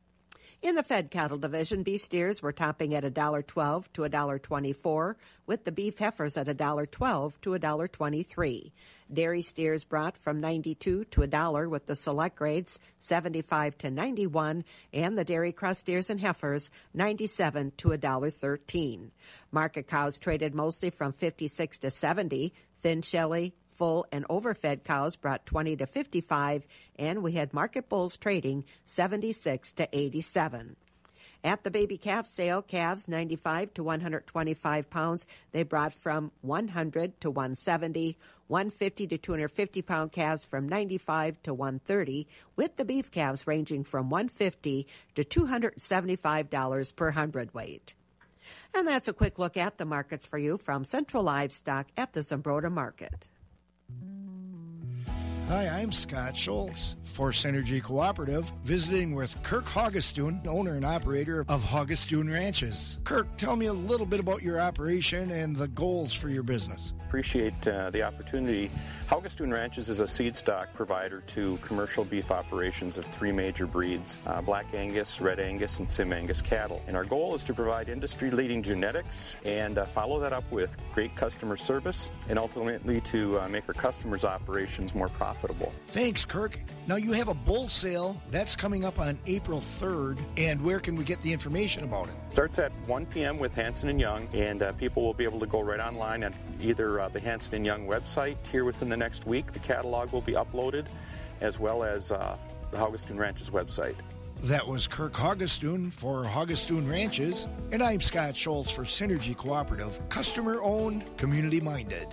In the fed cattle division, beef steers were topping at $1.12 to $1.24, with the beef heifers at $1.12 to $1.23. Dairy steers brought from 92 to $1 with the select grades 75 to 91 and the dairy cross steers and heifers 97 to $1.13. Market cows traded mostly from 56 to 70, thin shelly, full and overfed cows brought 20 to 55 and we had market bulls trading 76 to 87. At the baby calf sale, calves 95 to 125 pounds, they brought from 100 to 170, 150 to 250 pound calves from 95 to 130, with the beef calves ranging from 150 to $275 per hundredweight. And that's a quick look at the markets for you from Central Livestock at the Zumbrota Market. Mm-hmm. Hi, I'm Scott Schultz, for Synergy Cooperative, visiting with Kirk Haugestoon, owner and operator of Haugestoon Ranches. Kirk, tell me a little bit about your operation and the goals for your business. Appreciate uh, the opportunity. Haugestoon Ranches is a seed stock provider to commercial beef operations of three major breeds uh, Black Angus, Red Angus, and Sim Angus cattle. And our goal is to provide industry leading genetics and uh, follow that up with great customer service and ultimately to uh, make our customers' operations more profitable. Thanks, Kirk. Now, you have a bull sale that's coming up on April 3rd, and where can we get the information about it? Starts at 1 p.m. with Hanson and Young, and uh, people will be able to go right online at either uh, the Hanson and Young website here within the next week. The catalog will be uploaded, as well as uh, the Haugestoon Ranches website. That was Kirk Haugestoon for Haugestoon Ranches, and I'm Scott Schultz for Synergy Cooperative, customer owned, community minded.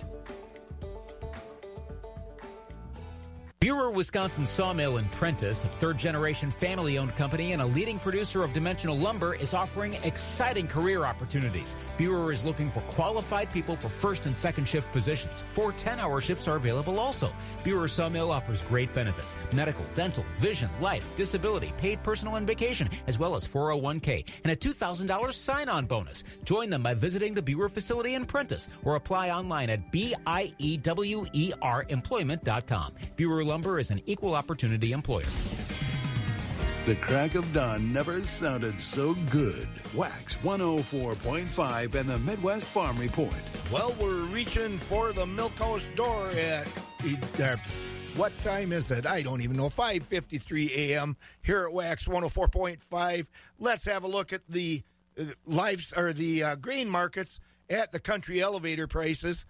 Biewer Wisconsin Sawmill in Prentice, a third generation family owned company and a leading producer of dimensional lumber, is offering exciting career opportunities. Biewer is looking for qualified people for first and second shift positions. Four 10 hour shifts are available also. Biewer Sawmill offers great benefits medical, dental, vision, life, disability, paid personal and vacation, as well as 401k and a $2,000 sign on bonus. Join them by visiting the Biewer facility in Prentice or apply online at B-I-E-W-E-R employment.com. Biewer Lumber is an equal opportunity employer. The crack of dawn never sounded so good. Wax 104.5 and the Midwest Farm Report. Well, we're reaching for the milkhouse door at uh, what time is it? I don't even know. 5:53 a.m. here at Wax 104.5. Let's have a look at the uh, lives or the uh, grain markets at the country elevator prices.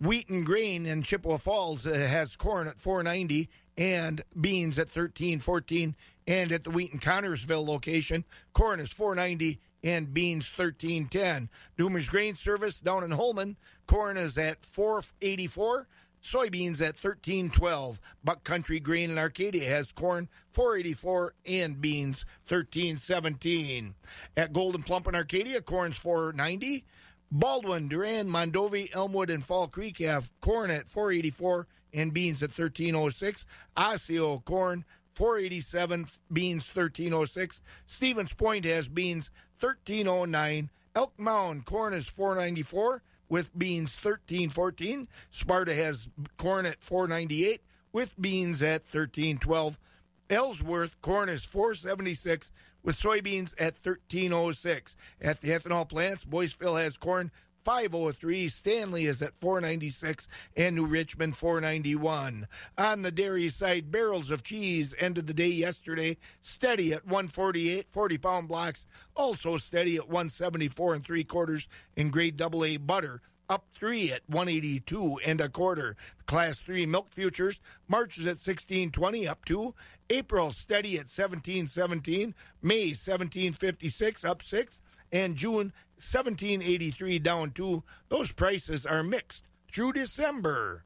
Wheaton Grain in Chippewa Falls uh, has corn at 490 and beans at 1314 and at the Wheaton Connorsville location corn is 490 and beans 1310 Doomer's Grain Service down in Holmen, corn is at 484 soybeans at 1312 Buck Country Grain in Arcadia has corn 484 and beans 1317 at Gold'n Plump in Arcadia corn's 490 Baldwin, Durand, Mondovi, Elmwood, and Fall Creek have corn at 484 and beans at 1306. Osseo corn 487, beans 1306. Stevens Point has beans 1309. Elk Mound corn is 494 with beans 1314. Sparta has corn at 498 with beans at 1312. Ellsworth corn is 476 with soybeans at 1306. At the ethanol plants, Boyceville has corn 503. Stanley is at 496 and New Richmond 491. On the dairy side, barrels of cheese ended the day yesterday steady at 148, 40 pound blocks, also steady at 174 and three quarters in grade AA butter up three at 182 and a quarter. Class three milk futures March is at 1620 up two. April steady at 1717. May 1756 up six. And June 1783 down two. Those prices are mixed through December.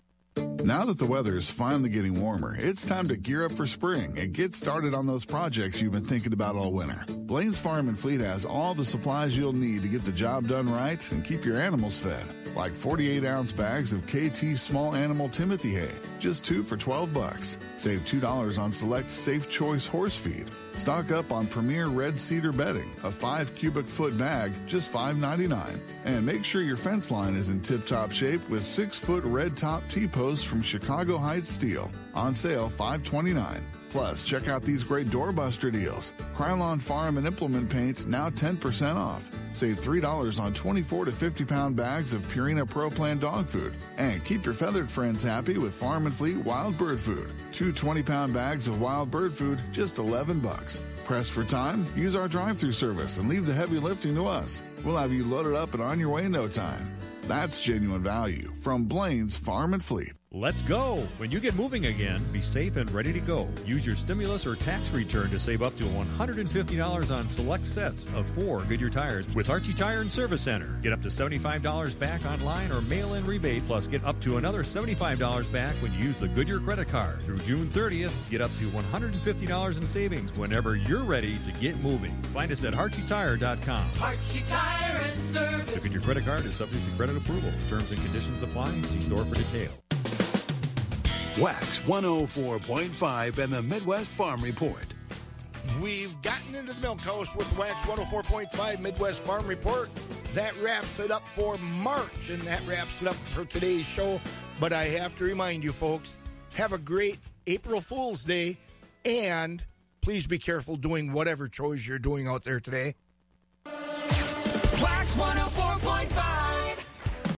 Now that the weather is finally getting warmer, it's time to gear up for spring and get started on those projects you've been thinking about all winter. Blaine's Farm and Fleet has all the supplies you'll need to get the job done right and keep your animals fed. Like 48 ounce bags of KT small animal Timothy hay, just two for 12 bucks. Save $2 on select Safe Choice horse feed. Stock up on Premier Red Cedar bedding, a 5 cubic foot bag, just $5.99. And make sure your fence line is in tip top shape with 6 foot red top T posts from Chicago Heights Steel. On sale $5.29. Plus, check out these great doorbuster deals. Krylon Farm and Implement Paint now 10% off. Save $3 on 24 to 50 pound bags of Purina Pro Plan dog food. And keep your feathered friends happy with Farm and Fleet Wild Bird Food. Two 20 pound bags of wild bird food, just 11 bucks. Pressed for time? Use our drive through service and leave the heavy lifting to us. We'll have you loaded up and on your way in no time. That's genuine value from Blaine's Farm and Fleet. Let's go! When you get moving again, be safe and ready to go. Use your stimulus or tax return to save up to $150 on select sets of four Goodyear tires with Archie Tire and Service Center. Get up to $75 back online or mail in rebate, plus get up to another $75 back when you use the Goodyear credit card. Through June 30th, get up to $150 in savings whenever you're ready to get moving. Find us at ArchieTire.com. Archie Tire and Service. The Goodyear credit card is subject to credit approval. Terms and conditions apply. See store for details. Wax 104.5 and the Midwest Farm Report. We've gotten into the milk house with Wax 104.5 Midwest Farm Report. That wraps it up for March, and that wraps it up for today's show. But I have to remind you, folks, have a great April Fool's Day, and please be careful doing whatever chores you're doing out there today. Wax 104.